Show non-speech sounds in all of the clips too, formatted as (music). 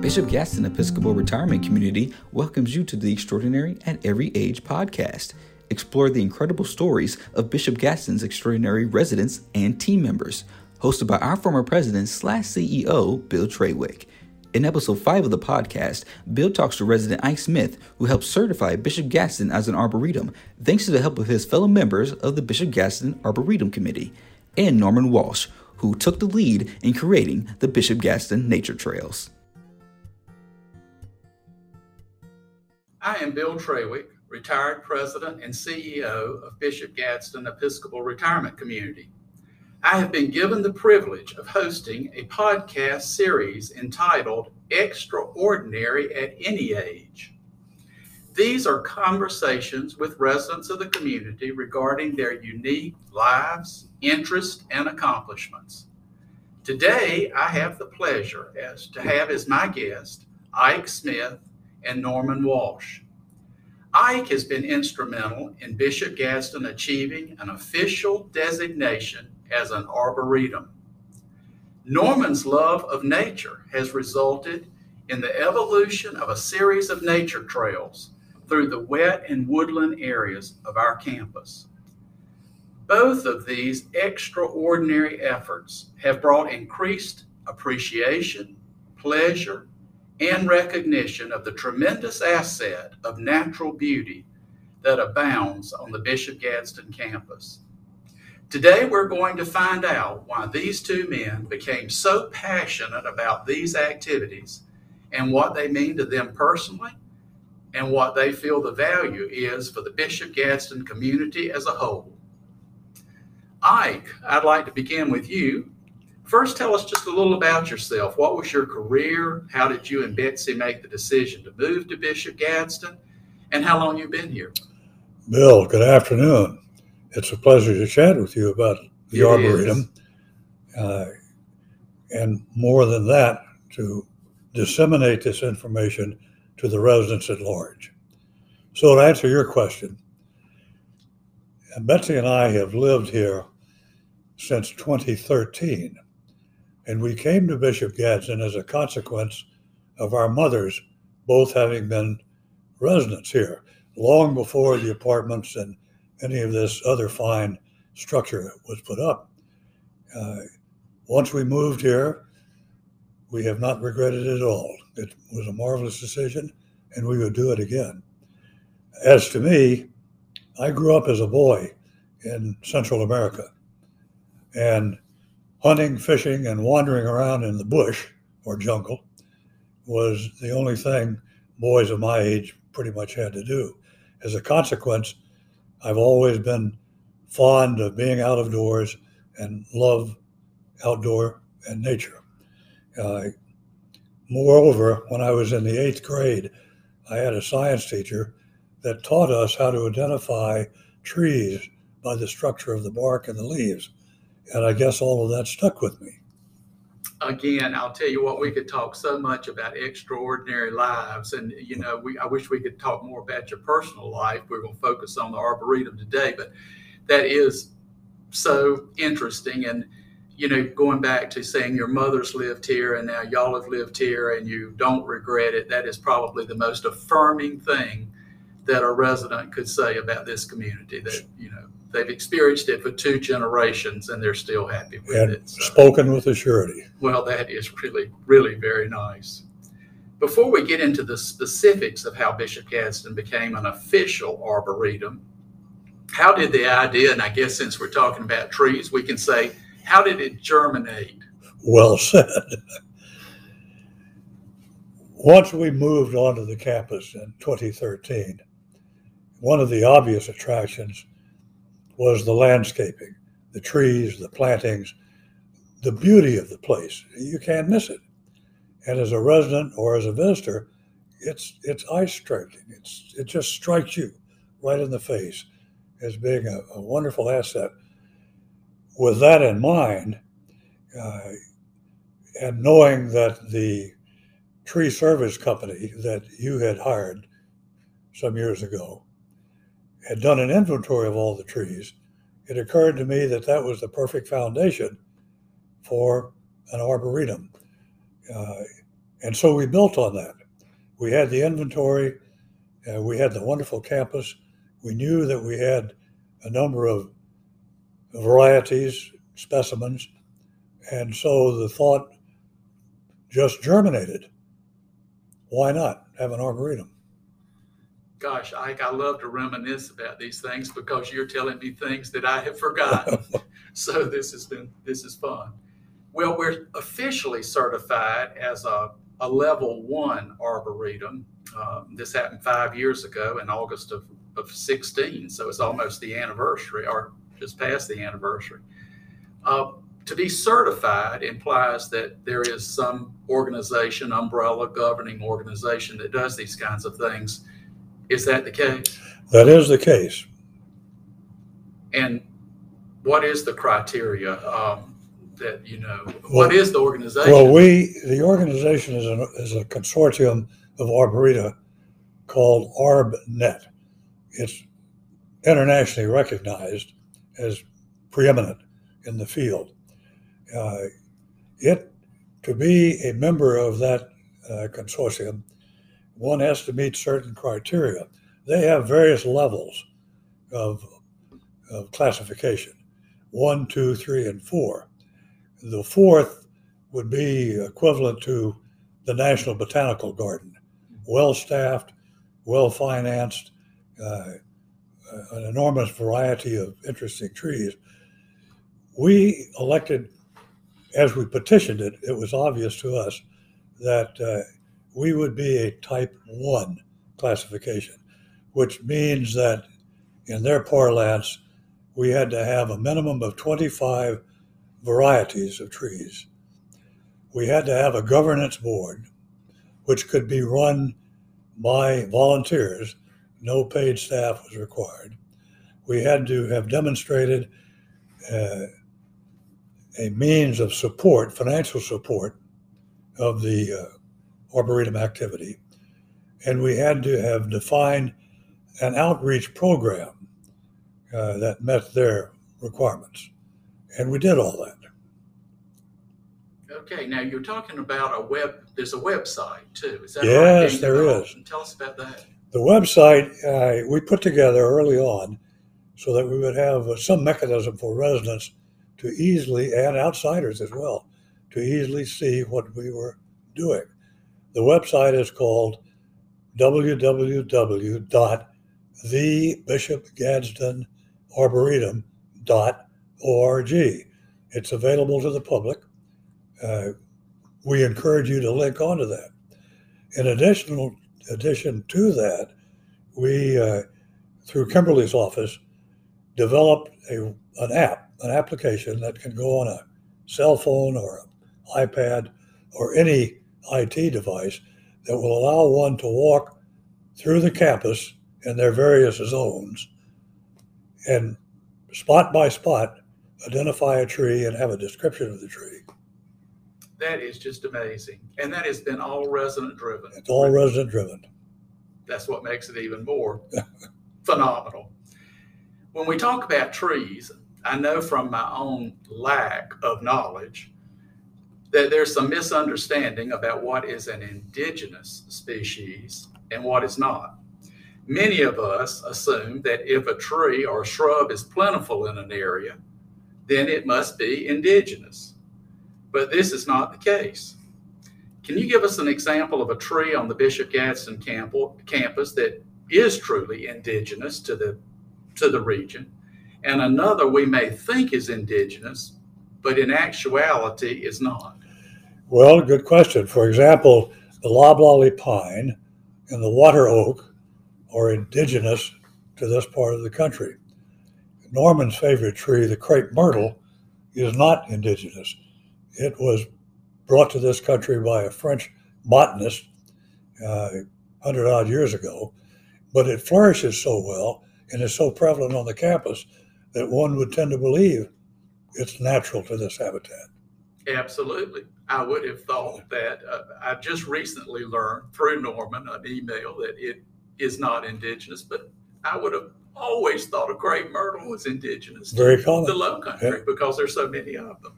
Bishop Gadsden Episcopal Retirement Community welcomes you to the Extraordinary at Every Age podcast. Explore the incredible stories of Bishop Gadsden's extraordinary residents and team members, hosted by our former president slash CEO, Bill Treywick. In episode 5 of the podcast, Bill talks to resident Ike Smith, who helped certify Bishop Gadsden as an Arboretum, thanks to the help of his fellow members of the Bishop Gadsden Arboretum Committee, and Norman Walsh, who took the lead in creating the Bishop Gadsden Nature Trails. I am Bill Treywick, retired president and CEO of Bishop Gadsden Episcopal Retirement Community. I have been given the privilege of hosting a podcast series entitled Extraordinary at Any Age. These are conversations with residents of the community regarding their unique lives, interests, and accomplishments. Today, I have the pleasure as to have as my guest Ike Smith and Norman Walsh. Ike has been instrumental in Bishop Gadsden achieving an official designation as an arboretum. Norman's love of nature has resulted in the evolution of a series of nature trails through the wet and woodland areas of our campus. Both of these extraordinary efforts have brought increased appreciation, pleasure, and recognition of the tremendous asset of natural beauty that abounds on the Bishop Gadsden campus. Today, we're going to find out why these two men became so passionate about these activities and what they mean to them personally and what they feel the value is for the Bishop Gadsden community as a whole. Ike, I'd like to begin with you. First, tell us just a little about yourself. What was your career? How did you and Betsy make the decision to move to Bishop Gadsden? And how long you been here? Bill, good afternoon. It's a pleasure to chat with you about the It Arboretum. Uh, and more than that, to disseminate this information to the residents at large. So, to answer your question, Betsy and I have lived here since 2013, and we came to Bishop Gadsden as a consequence of our mothers both having been residents here long before the apartments and any of this other fine structure was put up. Uh, once we moved here, we have not regretted it at all. It was a marvelous decision, and we would do it again. As to me, I grew up as a boy in Central America, and hunting, fishing, and wandering around in the bush or jungle was the only thing boys of my age pretty much had to do. As a consequence, I've always been fond of being out of doors and love outdoor and nature. Uh, moreover, when I was in the eighth grade, I had a science teacher that taught us how to identify trees by the structure of the bark and the leaves. And I guess all of that stuck with me. Again, I'll tell you what, we could talk so much about extraordinary lives. And, you know, we, I wish we could talk more about your personal life. We're going to focus on the Arboretum today, but that is so interesting. And, you know, going back to saying your mother's lived here and now y'all have lived here and you don't regret it, that is probably the most affirming thing that a resident could say about this community that, you know, they've experienced it for two generations and they're still happy with And it. So, spoken with a surety. well, that is really, really very nice. Before we get into the specifics of how Bishop Gadsden became an official arboretum, how did the idea, and I guess since we're talking about trees, we can say, how did it germinate? Well said. Once we moved onto the campus in 2013, one of the obvious attractions was the landscaping, the trees, the plantings, the beauty of the place. You can't miss it. And as a resident or as a visitor, it's it's eye striking. It's it just strikes you right in the face as being a, a wonderful asset. With that in mind, uh, and knowing that the tree service company that you had hired some years ago had done an inventory of all the trees, it occurred to me that that was the perfect foundation for an arboretum. Uh, And so we built on that. We had the inventory, uh, we had the wonderful campus. We knew that we had a number of varieties, specimens, and so the thought just germinated. Why not have an arboretum? Gosh, Ike, I love to reminisce about these things because you're telling me things that I have forgotten. (laughs) so this has been this is fun. Well, we're officially certified as a, a level one arboretum. Um, this happened five years ago in August of, of 16, so it's almost the anniversary or just past the anniversary. Uh, to be certified implies that there is some organization, umbrella governing organization that does these kinds of things. Is that the case? That is the case. And what is the criteria um, that you know? Well, what is the organization? Well, we the organization is a, is a consortium of arboreta called ArbNet. It's internationally recognized as preeminent in the field. Uh, it to be a member of that uh, consortium, one has to meet certain criteria. They have various levels of, of classification one, two, three, and four. The fourth would be equivalent to the National Botanical Garden well staffed, well financed, uh, an enormous variety of interesting trees. We elected, as we petitioned it, it was obvious to us that uh, we would be a type 1 classification, which means that in their parlance, we had to have a minimum of 25 varieties of trees. We had to have a governance board, which could be run by volunteers. No paid staff was required. We had to have demonstrated uh, a means of support, financial support of the uh, Arboretum activity. And we had to have defined an outreach program uh, that met their requirements. And we did all that. Okay, now you're talking about a web, there's a website too. Is that yes, right? there is. Tell us about that. The website uh, we put together early on so that we would have uh, some mechanism for residents to easily, and outsiders as well, to easily see what we were doing. The website is called www.thebishopgadsdenarboretum.org. It's available to the public. Uh, we encourage you to link onto that. In additional addition to that, we, uh, through Kimberly's office, developed a, an app, an application that can go on a cell phone or an iPad or any IT device that will allow one to walk through the campus in their various zones and spot by spot identify a tree and have a description of the tree. That is just amazing. And that has been all resident driven. It's all resident driven. That's what makes it even more (laughs) phenomenal. When we talk about trees, I know from my own lack of knowledge that there's some misunderstanding about what is an indigenous species and what is not. Many of us assume that if a tree or shrub is plentiful in an area, then it must be indigenous but this is not the case. Can you give us an example of a tree on the Bishop Gadsden campus that is truly indigenous to the to the region, and another we may think is indigenous, but in actuality is not? Well, good question. For example, the loblolly pine and the water oak are indigenous to this part of the country. Norman's favorite tree, the crepe myrtle, is not indigenous. It was brought to this country by a French botanist uh, 100 odd years ago, but it flourishes so well and is so prevalent on the campus that one would tend to believe it's natural to this habitat. Absolutely. I would have thought that. Uh, I just recently learned through Norman an email that it is not indigenous, but I would have always thought a crepe myrtle was indigenous Very to common. the low country yeah. because there's so many of them.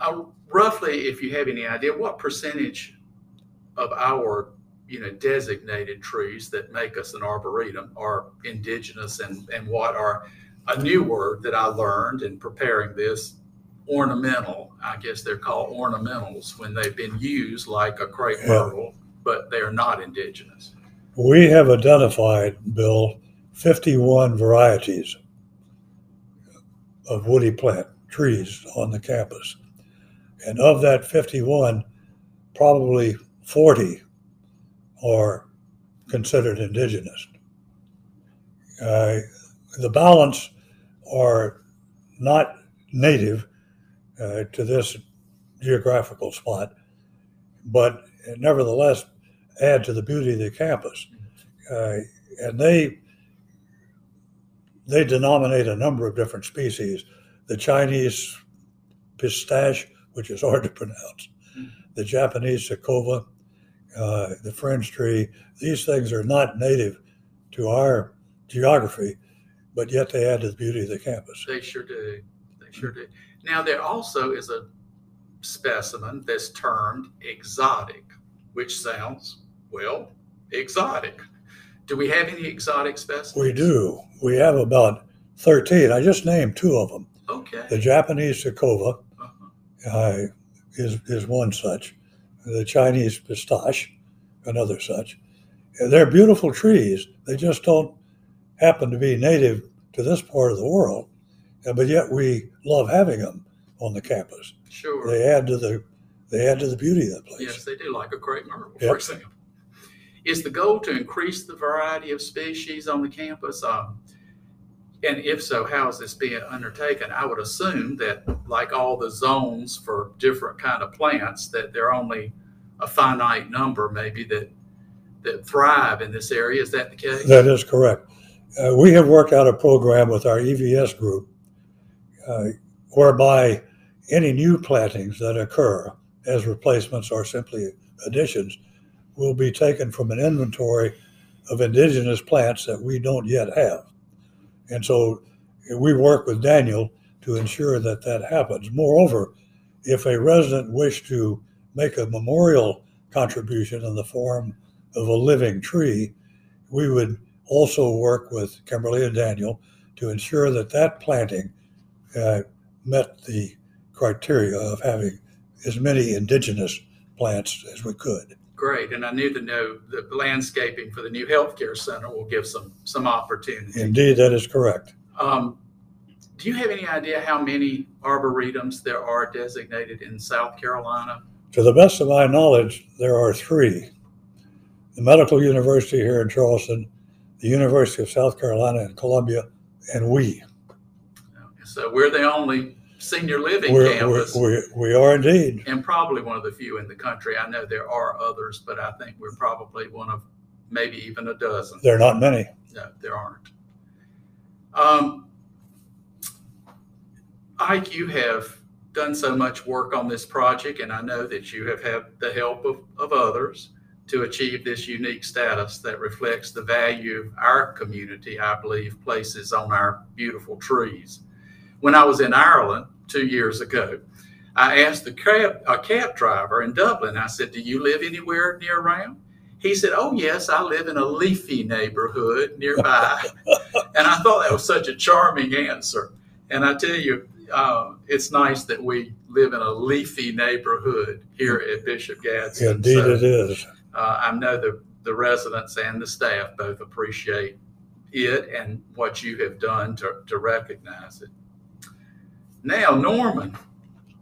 uh, roughly, if you have any idea, what percentage of our you know designated trees that make us an arboretum are indigenous and and what are a new word that I learned in preparing this ornamental. I guess they're called ornamentals when they've been used like a crepe Yeah. myrtle, but they are not indigenous. We have identified, Bill, 51 varieties of woody plant trees on the campus. And of that 51, probably 40 are considered indigenous. Uh, the balance are not native uh, to this geographical spot, but nevertheless add to the beauty of the campus. Uh, and they they denominate a number of different species. The Chinese pistache, which is hard to pronounce, the Japanese zelkova, uh, the fringe tree. These things are not native to our geography, but yet they add to the beauty of the campus. They sure do. They sure do. Now there also is a specimen that's termed exotic, which sounds well exotic. Do we have any exotic specimens? We do. We have about 13. I just named two of them. Okay. The Japanese zelkova, Uh-huh. uh, is is one such. The Chinese pistache, another such. They're beautiful trees. They just don't happen to be native to this part of the world, but yet we love having them on the campus. Sure. They add to the they add to the beauty of the place. Yes, they do, like a crepe myrtle, Yep. for example. Is the goal to increase the variety of species on the campus? Um, and if so, how is this being undertaken? I would assume that, like all the zones for different kind of plants, that there are only a finite number, maybe that that thrive in this area. Is that the case? That is correct. Uh, we have worked out a program with our EVS group whereby any new plantings that occur as replacements or simply additions will be taken from an inventory of indigenous plants that we don't yet have. And so uh, we work with Daniel to ensure that that happens. Moreover, if a resident wished to make a memorial contribution in the form of a living tree, we would also work with Kimberly and Daniel to ensure that that planting uh, met the criteria of having as many indigenous plants as we could. Great, and I knew to know the landscaping for the new healthcare center will give some some opportunity. Indeed, that is correct. Um, do you have any idea how many arboretums there are designated in South Carolina? To the best of my knowledge, there are three the Medical University here in Charleston, the University of South Carolina in Columbia, and we. So we're the only senior living We're, we're, campus we we are indeed. and probably one of the few in the country. I know there are others, but I think we're probably one of maybe even a dozen. There are not many. No, there aren't. Um, Ike, you have done so much work on this project, and I know that you have had the help of, of others to achieve this unique status that reflects the value our community, I believe, places on our beautiful trees. When I was in Ireland two years ago, I asked the cab, a cab driver in Dublin, I said, Do you live anywhere near around? He said, Oh, yes, I live in a leafy neighborhood nearby. (laughs) and I thought that was such a charming answer. And I tell you, uh, it's nice that we live in a leafy neighborhood here at Bishop Gadsden. Indeed, So, it is. uh, I know the, the residents and the staff both appreciate it and what you have done to, to recognize it. Now, Norman,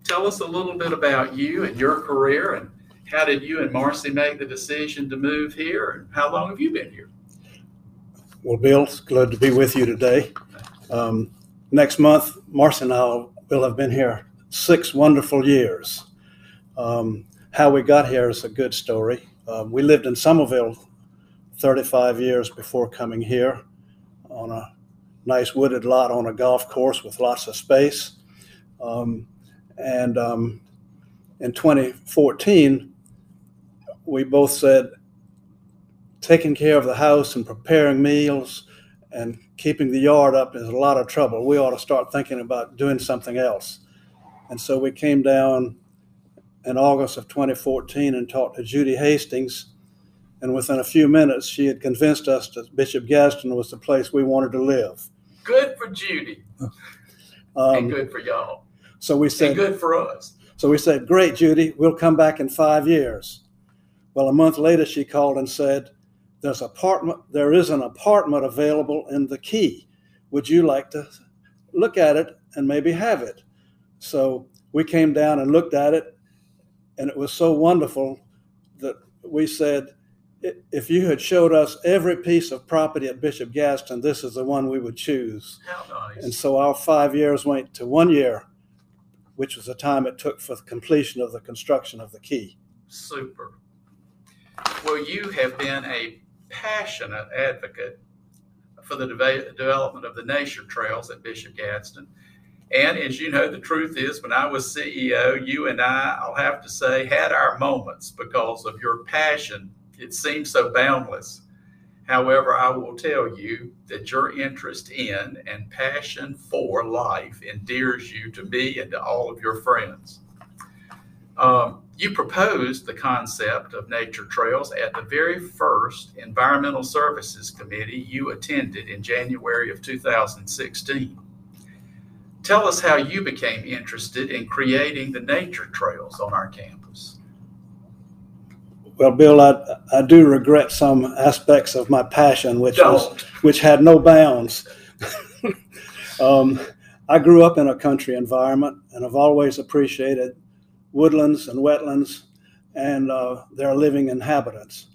tell us a little bit about you and your career and how did you and Marcy make the decision to move here and how long have you been here? Well, Bill, it's glad to be with you today. Um, next month, Marcy and I will have been here six wonderful years. Um, how we got here is a good story. Um, we lived in Summerville 35 years before coming here on a nice wooded lot on a golf course with lots of space. Um, and um, in 2014, we both said, taking care of the house and preparing meals and keeping the yard up is a lot of trouble. We ought to start thinking about doing something else. And so we came down in August of 2014 and talked to Judy Hastings. And within a few minutes, she had convinced us that Bishop Gadsden was the place we wanted to live. Good for Judy. Um, and good for y'all. So we said, and good for us. So we said, Great, Judy, we'll come back in five years. Well, a month later, she called and said, There's apartment, there is an apartment available in the key. Would you like to look at it and maybe have it? So we came down and looked at it, and it was so wonderful that we said, if you had showed us every piece of property at Bishop Gadsden, this is the one we would choose. How nice. And so our five years went to one year, which was the time it took for the completion of the construction of the key. Super. Well, you have been a passionate advocate for the de- development of the nature trails at Bishop Gadsden. And as you know, the truth is, when I was CEO, you and I, I'll have to say, had our moments because of your passion. It seems so boundless. However, I will tell you that your interest in and passion for life endears you to me and to all of your friends. Um, you proposed the concept of nature trails at the very first Environmental Services Committee you attended in January of 2016. Tell us how you became interested in creating the nature trails on our campus. Well, Bill, I, I do regret some aspects of my passion, which was, (laughs) which had no bounds. (laughs) um, I grew up in a country environment, and I've always appreciated woodlands and wetlands and uh, their living inhabitants.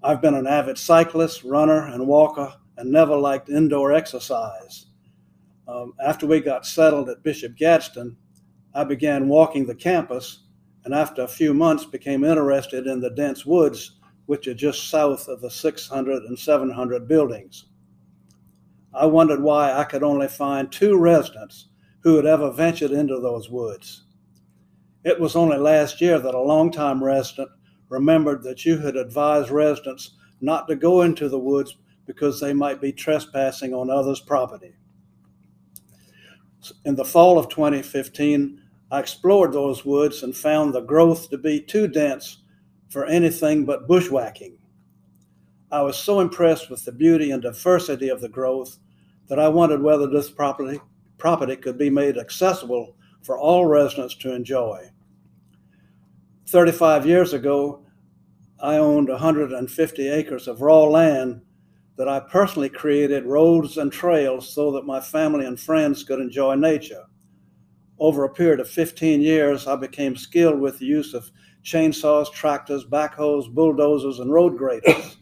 I've been an avid cyclist, runner, and walker, and never liked indoor exercise. Um, after we got settled at Bishop Gadsden, I began walking the campus and after a few months became interested in the dense woods, which are just south of the 600 and 700 buildings. I wondered why I could only find two residents who had ever ventured into those woods. It was only last year that a longtime resident remembered that you had advised residents not to go into the woods because they might be trespassing on others' property. In the fall of 2015, I explored those woods and found the growth to be too dense for anything but bushwhacking. I was so impressed with the beauty and diversity of the growth that I wondered whether this property, property could be made accessible for all residents to enjoy. 35 years ago, I owned 150 acres of raw land that I personally created roads and trails so that my family and friends could enjoy nature. Over a period of 15 years, I became skilled with the use of chainsaws, tractors, backhoes, bulldozers, and road graders.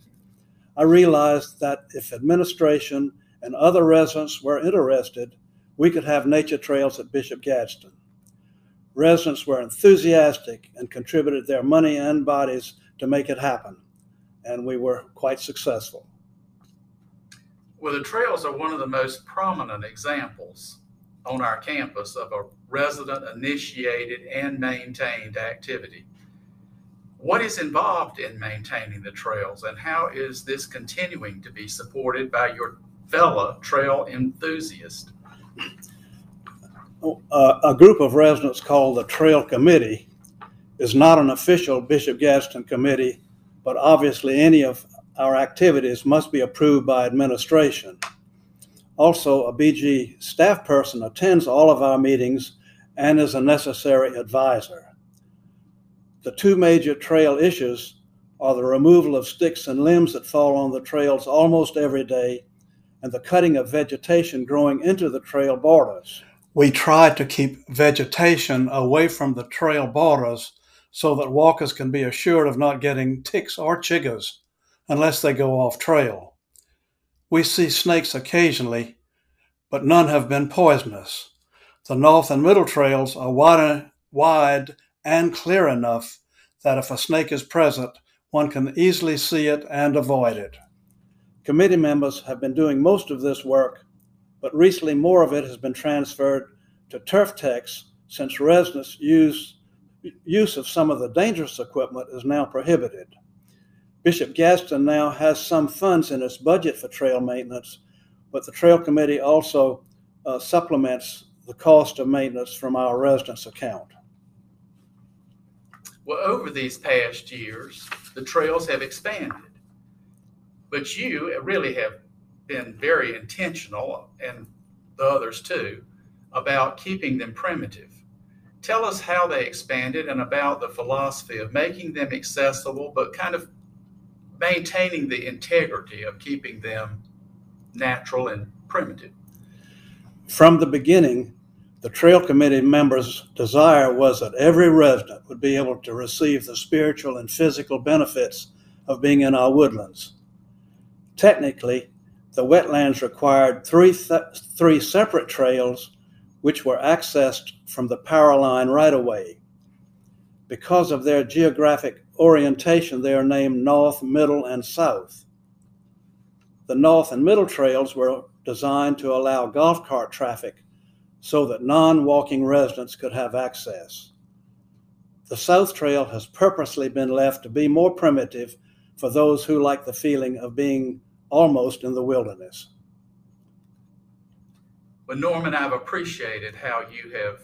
I realized that if administration and other residents were interested, we could have nature trails at Bishop Gadsden. Residents were enthusiastic and contributed their money and bodies to make it happen, and we were quite successful. Well, the trails are one of the most prominent examples on our campus of a resident initiated and maintained activity. What is involved in maintaining the trails and how is this continuing to be supported by your fellow trail enthusiasts? Uh, a group of residents called the Trail Committee is not an official Bishop Gadsden committee, but obviously any of our activities must be approved by administration. Also, a BG staff person attends all of our meetings and is a necessary advisor. The two major trail issues are the removal of sticks and limbs that fall on the trails almost every day and the cutting of vegetation growing into the trail borders. We try to keep vegetation away from the trail borders so that walkers can be assured of not getting ticks or chiggers unless they go off trail. We see snakes occasionally, but none have been poisonous. The north and middle trails are wide, wide and clear enough that if a snake is present, one can easily see it and avoid it. Committee members have been doing most of this work, but recently more of it has been transferred to turf techs since residents' use, use of some of the dangerous equipment is now prohibited. Bishop Gadsden now has some funds in its budget for trail maintenance, but the Trail Committee also uh, supplements the cost of maintenance from our residence account. Well, over these past years, the trails have expanded, but you really have been very intentional, and the others too, about keeping them primitive. Tell us how they expanded and about the philosophy of making them accessible, but kind of maintaining the integrity of keeping them natural and primitive. From the beginning, the Trail Committee members' desire was that every resident would be able to receive the spiritual and physical benefits of being in our woodlands. Technically, the wetlands required three, th- three separate trails which were accessed from the power line right away. Because of their geographic orientation, they are named North, Middle, and South. The North and Middle trails were designed to allow golf cart traffic so that non walking residents could have access. The South Trail has purposely been left to be more primitive for those who like the feeling of being almost in the wilderness. Well, Norman, I've appreciated how you have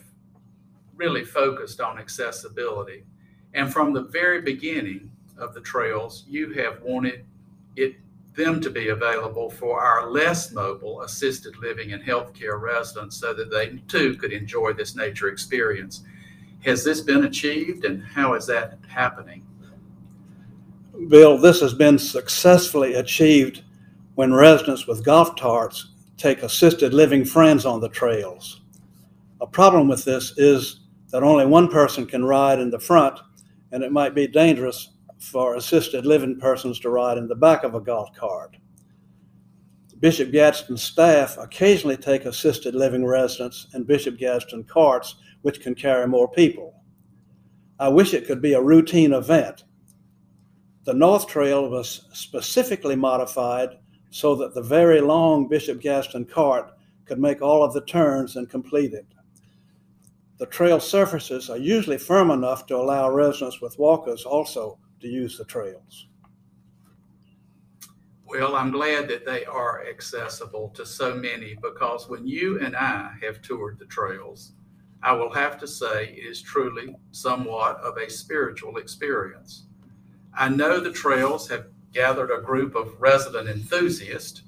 really focused on accessibility. And from the very beginning of the trails, you have wanted it them to be available for our less mobile assisted living and healthcare residents so that they too could enjoy this nature experience. Has this been achieved and how is that happening? Bill, this has been successfully achieved when residents with golf carts take assisted living friends on the trails. A problem with this is that only one person can ride in the front, and it might be dangerous for assisted living persons to ride in the back of a golf cart. Bishop Gadsden staff occasionally take assisted living residents in Bishop Gadsden carts, which can carry more people. I wish it could be a routine event. The North Trail was specifically modified so that the very long Bishop Gadsden cart could make all of the turns and complete it. The trail surfaces are usually firm enough to allow residents with walkers also to use the trails. Well, I'm glad that they are accessible to so many because when you and I have toured the trails, I will have to say it is truly somewhat of a spiritual experience. I know the trails have gathered a group of resident enthusiasts.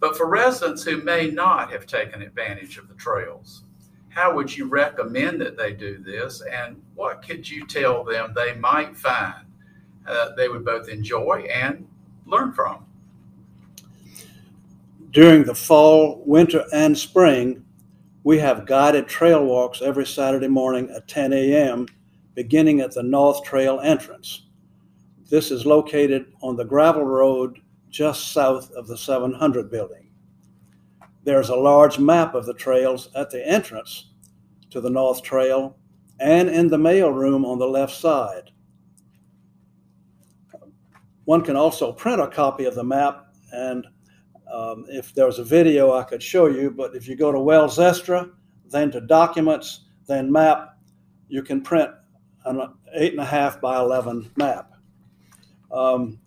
But for residents who may not have taken advantage of the trails, how would you recommend that they do this? And what could you tell them they might find uh, they would both enjoy and learn from? During the fall, winter, and spring, we have guided trail walks every Saturday morning at 10 a.m., beginning at the North Trail entrance. This is located on the gravel road just south of the 700 building. There's a large map of the trails at the entrance to the North Trail and in the mail room on the left side. One can also print a copy of the map, and um, if there was a video, I could show you. But if you go to Wells Estra, then to Documents, then Map, you can print an eight and a half by 11 map um,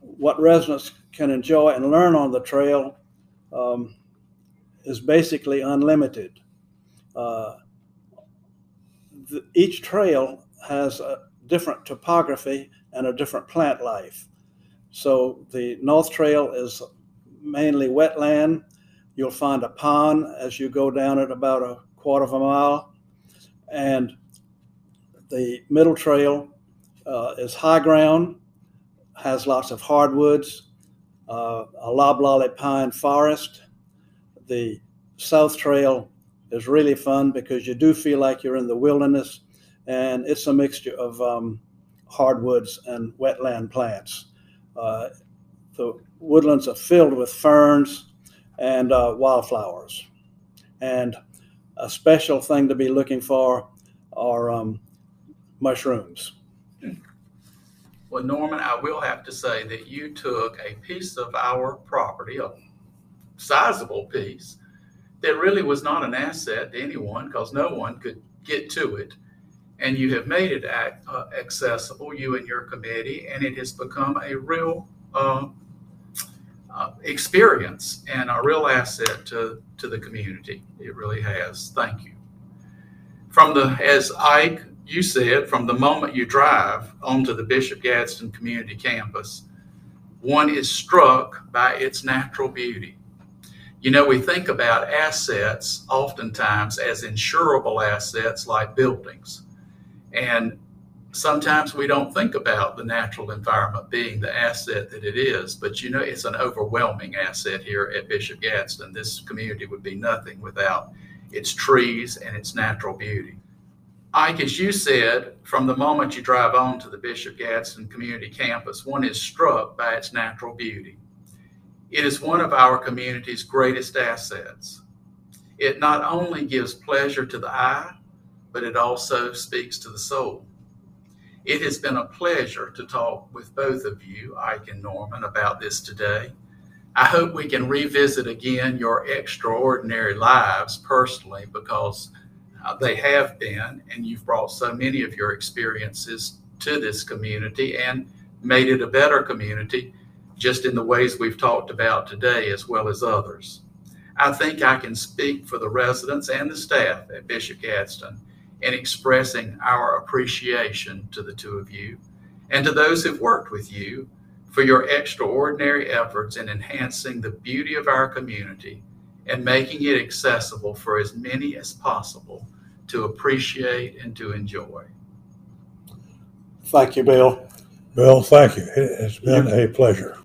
what residents can enjoy and learn on the trail um, is basically unlimited. Uh, the, each trail has a different topography and a different plant life. So the North Trail is mainly wetland. You'll find a pond as you go down it about a quarter of a mile. And the Middle Trail uh, is high ground has lots of hardwoods, uh, a loblolly pine forest. The South Trail is really fun because you do feel like you're in the wilderness, and it's a mixture of um, hardwoods and wetland plants. Uh, the woodlands are filled with ferns and uh, wildflowers. And a special thing to be looking for are um, mushrooms. Well, Norman, I will have to say that you took a piece of our property, a sizable piece, that really was not an asset to anyone because no one could get to it. And you have made it uh, accessible, you and your committee, and it has become a real uh, uh, experience and a real asset to, to the community. It really has. Thank you. From the, as Ike, you said, from the moment you drive onto the Bishop Gadsden Community Campus, one is struck by its natural beauty. You know, we think about assets oftentimes as insurable assets like buildings. And sometimes we don't think about the natural environment being the asset that it is, but you know, it's an overwhelming asset here at Bishop Gadsden. This community would be nothing without its trees and its natural beauty. Ike, as you said, from the moment you drive on to the Bishop Gadsden Community Campus, one is struck by its natural beauty. It is one of our community's greatest assets. It not only gives pleasure to the eye, but it also speaks to the soul. It has been a pleasure to talk with both of you, Ike and Norman, about this today. I hope we can revisit again your extraordinary lives personally because uh, they have been, and you've brought so many of your experiences to this community and made it a better community just in the ways we've talked about today, as well as others. I think I can speak for the residents and the staff at Bishop Gadsden in expressing our appreciation to the two of you and to those who've worked with you for your extraordinary efforts in enhancing the beauty of our community and making it accessible for as many as possible to appreciate and to enjoy. Thank you, Bill. Bill, thank you. It has been a pleasure.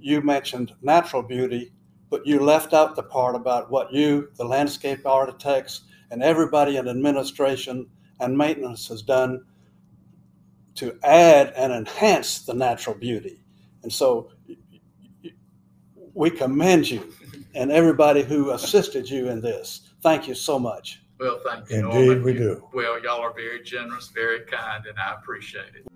You mentioned natural beauty, but you left out the part about what you, the landscape architects, and everybody in administration and maintenance has done to add and enhance the natural beauty. And so we commend you and everybody who assisted you in this. Thank you so much. Well, thank you. Indeed, Norman. we do. Well, y'all are very generous, very kind, and I appreciate it.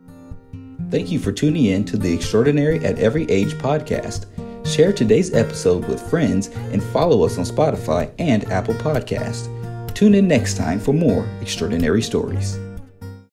Thank you for tuning in to the Extraordinary at Every Age podcast. Share today's episode with friends and follow us on Spotify and Apple Podcast. Tune in next time for more extraordinary stories.